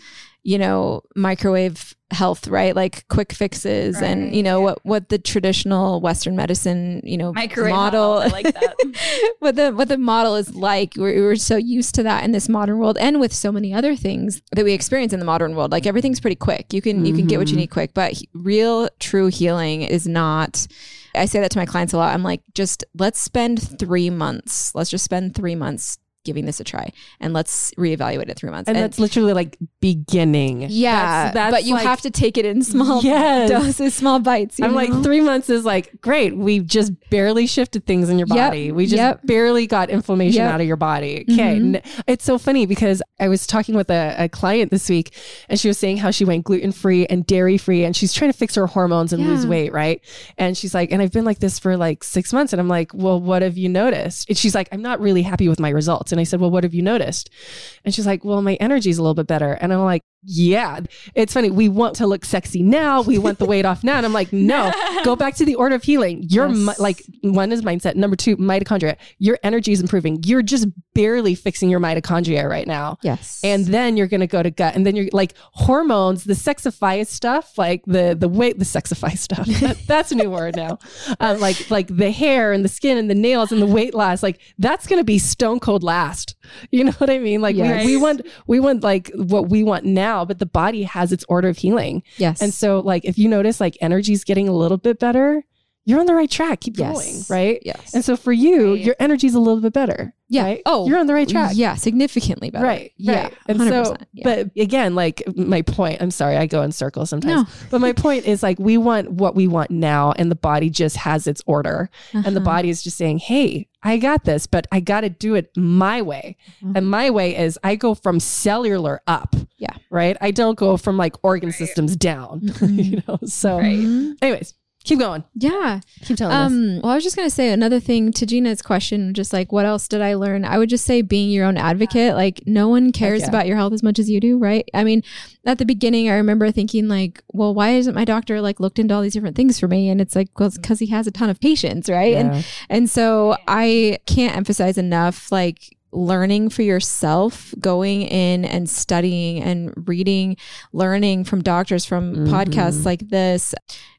you know microwave health, right? Like quick fixes and, you know, what, what the traditional Western medicine, you know, Microwave model, model, like that. what the, what the model is like. We're, we're so used to that in this modern world and with so many other things that we experience in the modern world. Like everything's pretty quick. You can, you can get what you Mhm. need quick, but he- real true healing is not, I say that to my clients a lot. I'm like, just let's spend three months. Let's just spend three months giving this a try and let's reevaluate it three months. And, that's literally like beginning. yeah, That's- that's but you like- have to take it in small Yes. doses, small bites. you I'm know? like three months is like great. We've just barely shifted things in your Yep. body. We just Yep. barely got inflammation Yep. out of your body. Okay, Mhm. It's so funny because I was talking with a, a client this week, and she was saying how she went gluten free and dairy free, and she's trying to fix her hormones and lose weight, right? And she's like, and I've been like this for like six months, and I'm like, well, what have you noticed? And she's like, I'm not really happy with my results. And I said, well, what have you noticed? And she's like, well, my energy's a little bit better. And I'm like, yeah, it's funny. We want to look sexy now. We want the weight off now. And I'm like, no, go back to the order of healing. Your Yes. mi- like one is mindset. Number two, mitochondria. Your energy is improving. You're just barely fixing your mitochondria right now. yes. And then you're gonna go to gut, and then you're like hormones, the sexify stuff, like the the weight, the sexify stuff. That- that's a new word now. Um, like like the hair and the skin and the nails and the weight loss, like that's gonna be stone cold last. You know what I mean? Like Yes. we, we want we want like what we want now, but the body has its order of healing. yes. And so like if you notice like energy's getting a little bit better, you're on the right track. Keep Yes. going, right? yes. And so for you, Right. your energy's a little bit better. Yeah. Right? Oh, you're on the right track. Yeah, significantly better. Right. Yeah. Right. And 100%. so, yeah. but again, like my point, I'm sorry, I go in circles sometimes, No. but my point is like, we want what we want now, and the body just has its order. And the Uh-huh. body is just saying, Hey, I got this, but I got to do it my way. Mhm. And my way is I go from cellular up. Yeah. Right. I don't go from like organ systems down, you know? So, Right. Mhm. anyways, keep going. Yeah. Keep telling us. Um, well, I was just going to say another thing to Gina's question, just like, what else did I learn? I would just say being your own advocate. Like, no one cares yeah. about your health as much as you do, right? I mean, at the beginning, I remember thinking, like, well, why isn't my doctor like looked into all these different things for me? And it's like, well, because he has a ton of patients, right? And and so I can't emphasize enough like learning for yourself, going in and studying and reading, learning from doctors, from Mhm. podcasts like this,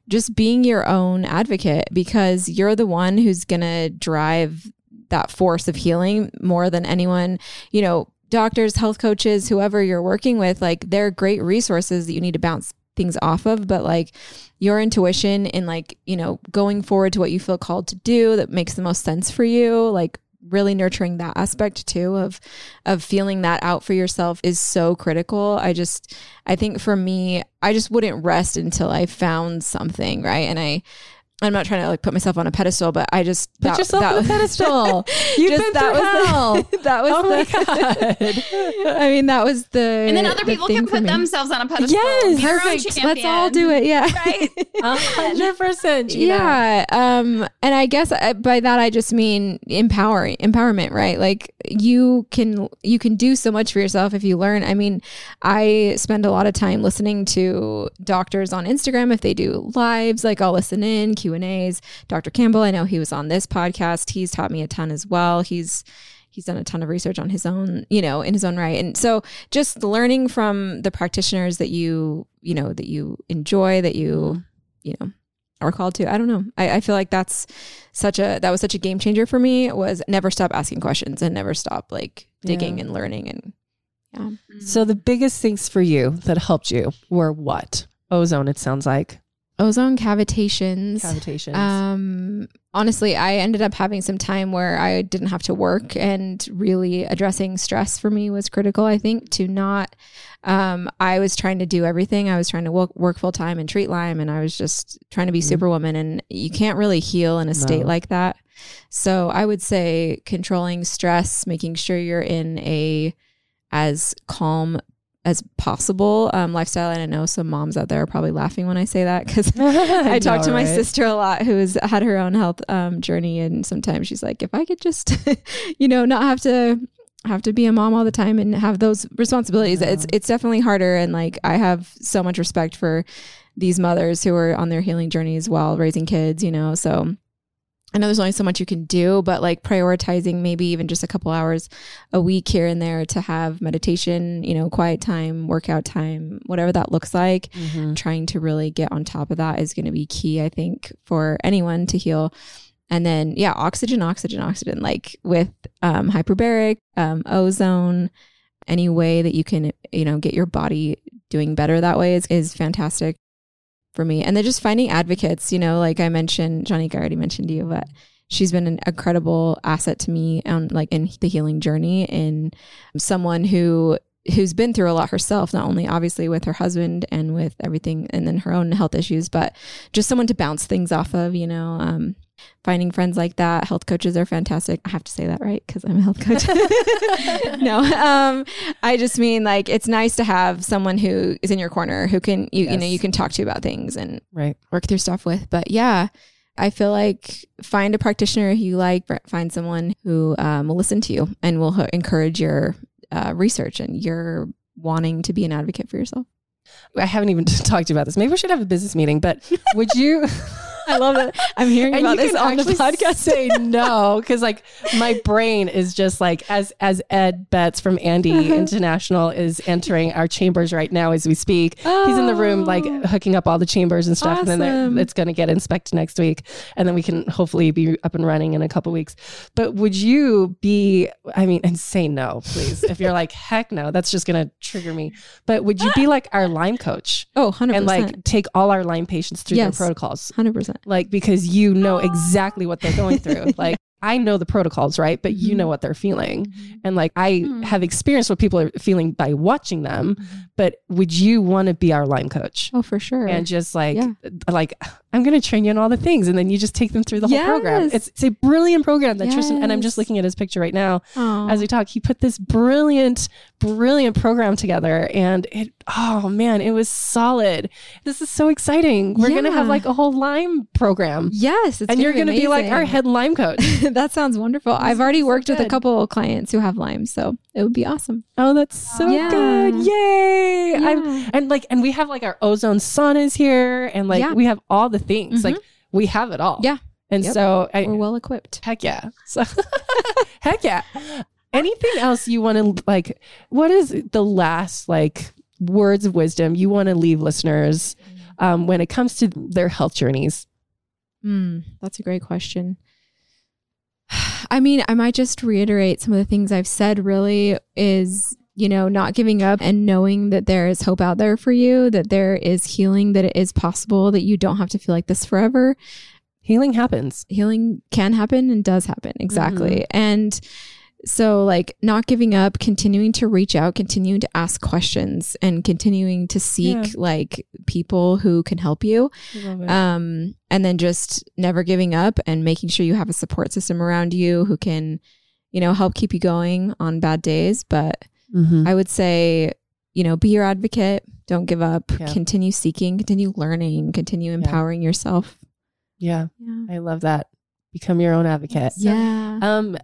just being your own advocate because you're the one who's going to drive that force of healing more than anyone, you know, doctors, health coaches, whoever you're working with, like they're great resources that you need to bounce things off of, but like your intuition and like, you know, going forward to what you feel called to do that makes the most sense for you, like really nurturing that aspect too of of feeling that out for yourself is so critical. I just I think for me, I just wouldn't rest until I found something, right? And I I'm not trying to like put myself on a pedestal, but I just Put that- yourself that on a pedestal. You've Just been that through was the- hell. that was oh the, my God. I mean, that was the And then other the people can put themselves on a pedestal. Yes, Be their own Perfect. Let's all do it. Yeah. Right? Hundred percent. Yeah. Um, and I guess I, by that I just mean empowering, empowerment, right? Like you can you can do so much for yourself if you learn. I mean, I spend a lot of time listening to doctors on Instagram if they do lives. Like I'll listen in Q and A's. Dr. Campbell, I know he was on this podcast. He's taught me a ton as well. He's he's done a ton of research on his own, you know, in his own right. And so just learning from the practitioners that you, you know, that you enjoy, that you, mm-hmm. you know, are called to. I don't know. I, I feel like that's such a that was such a game changer for me was never stop asking questions and never stop like digging Yeah. and learning and yeah. So the biggest things for you that helped you were what? Ozone. It sounds like Ozone cavitations. cavitations. Um, honestly, I ended up having some time where I didn't have to work, and really addressing stress for me was critical. I think to not. Um, I was trying to do everything. I was trying to work, work full time and treat Lyme, and I was just trying to be Mhm. superwoman. And you can't really heal in a state like that. So I would say controlling stress, making sure you're in a as calm as possible um, lifestyle. And I know some moms out there are probably laughing when I say that because I talk to my right? sister a lot who has had her own health um, journey, and sometimes she's like, if I could just, you know, not have to have to be a mom all the time and have those responsibilities, Yeah. it's it's definitely harder. And like, I have so much respect for these mothers who are on their healing journeys while raising kids, you know. So I know there's only so much you can do, but like prioritizing maybe even just a couple hours a week here and there to have meditation, you know, quiet time, workout time, whatever that looks like. Mm-hmm. Trying to really get on top of that is going to be key, I think, for anyone to heal. And then, yeah, oxygen, oxygen, oxygen, like with um, hyperbaric, um, ozone, any way that you can, you know, get your body doing better that way is, is fantastic for me. And then just finding advocates, you know, like I mentioned, Johnny, I already mentioned you, but she's been an incredible asset to me on like in the healing journey and someone who who's been through a lot herself, not only obviously with her husband and with everything and then her own health issues, but just someone to bounce things off of, you know. Um, finding friends like that. Health coaches are fantastic. I have to say that right because I'm a health coach. no, um, I just mean like it's nice to have someone who is in your corner who can you you know you can talk to about things and Right. work through stuff with. But yeah, I feel like find a practitioner who you like, find someone who um, will listen to you and will encourage your uh, research and your wanting to be an advocate for yourself. I haven't even talked to you about this. Maybe we should have a business meeting, but would you? I love it. I'm hearing and about this on the podcast. say no because like my brain is just like as as ed betts from andy uh-huh. international is entering our chambers right now as we speak he's in the room like Oh. hooking up all the chambers and stuff and then it's going to get inspected next week and then we can hopefully be up and running in a couple weeks but would you be i mean and say no please if you're like heck no that's just going to trigger me but would you be ah. like our lyme coach Oh, 100%. and like take all our lyme patients through Yes. their protocols 100%. Like because you know oh. exactly what they're going through. like I know the protocols, right? But you know mm-hmm. what they're feeling. Mm-hmm. And like I Mm. have experienced what people are feeling by watching them, but would you want to be our Lyme coach? Oh, for sure. And just like Yeah. like I'm going to train you on all the things and then you just take them through the whole program. Yes. It's, it's a brilliant program that Tristan and I'm just looking at his picture right now Aw. as we talk. He put this brilliant brilliant program together and it oh man, it was solid. This is so exciting. We're going to have like a whole Lyme program yes, it's and you're going to be like our head Lyme coach. that sounds wonderful. I've already so worked with a couple of clients who have Lyme, so it would be awesome. Oh, that's so Yeah. good! Yay! I'm and like and we have like our ozone saunas here, and like Yeah. we have all the things. Mhm. Like we have it all. Yeah. And Yep. so I, We're well equipped. heck yeah. So heck yeah. Anything else you want to like? What is the last like words of wisdom you want to leave listeners um, when it comes to their health journeys? Mm, that's a great question. I mean, I might just reiterate some of the things I've said really is, you know, not giving up and knowing that there is hope out there for you, that there is healing, that it is possible, that you don't have to feel like this forever. Healing happens. Healing can happen and does happen. Exactly. Mm-hmm. And so, like, not giving up, continuing to reach out, continuing to ask questions, and continuing to seek Yeah. like people who can help you. Um and then just never giving up and making sure you have a support system around you who can you know help keep you going on bad days. But Mhm. i would say you know be your advocate. Don't give up. Yeah. continue seeking. Continue learning. Continue empowering yourself. Yeah, yeah. I love that. Become your own advocate. yeah. Um,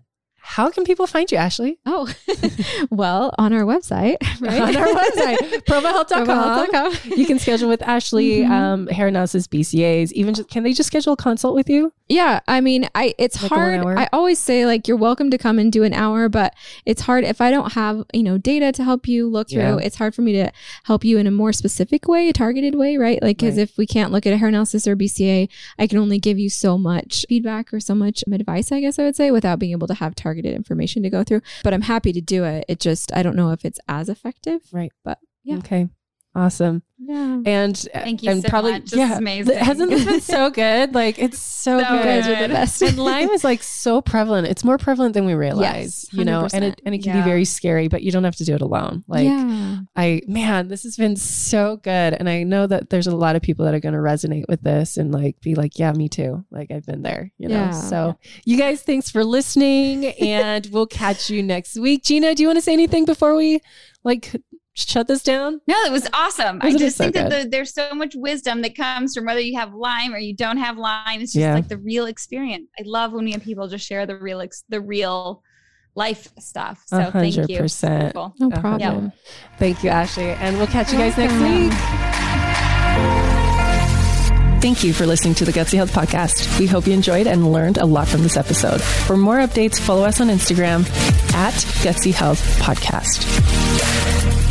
how can people find you, Ashley? oh well on our website right On our website, provohealth.com. You can schedule with Ashley, Mhm. um, hair analysis, BCAs. Even just, can they just schedule a consult with you? Yeah, I mean, I it's Like hard. I always say like you're welcome to come and do an hour, but it's hard if I don't have, you know, data to help you look through. Yeah. It's hard for me to help you in a more specific way, a targeted way, right? Like cuz Right. if we can't look at a hair analysis or BCA, I can only give you so much feedback or so much advice, I guess I would say, without being able to have targeted information to go through. But I'm happy to do it. It just I don't know if it's as effective. Right. But Yeah. Okay. Awesome. yeah. And Thank you and so probably much. This yeah, is amazing. Hasn't this been so good? Like it's so, So good. You guys are the best. and Lyme is like so prevalent. It's more prevalent than we realize, Yes, you know, and it and it can Yeah. be very scary, but you don't have to do it alone. Like yeah. I man, this has been so good. And I know that there's a lot of people that are gonna resonate with this and like be like, Yeah, me too. Like I've been there, you know. Yeah. So you guys, thanks for listening and we'll catch you next week. Gina, do you want to say anything before we like shut this down? No, it was awesome. I Wasn't it just so think that the, there's so much wisdom that comes from whether you have Lyme or you don't have Lyme. It's just Yeah. like the real experience. I love when we have people just share the real, ex- the real life stuff. So A thank you. hundred percent. No problem. Thank you, Ashley. And we'll catch you guys next week. Thank you for listening to the Gutsy Health Podcast. We hope you enjoyed and learned a lot from this episode. For more updates, follow us on Instagram at Gutsy Health Podcast.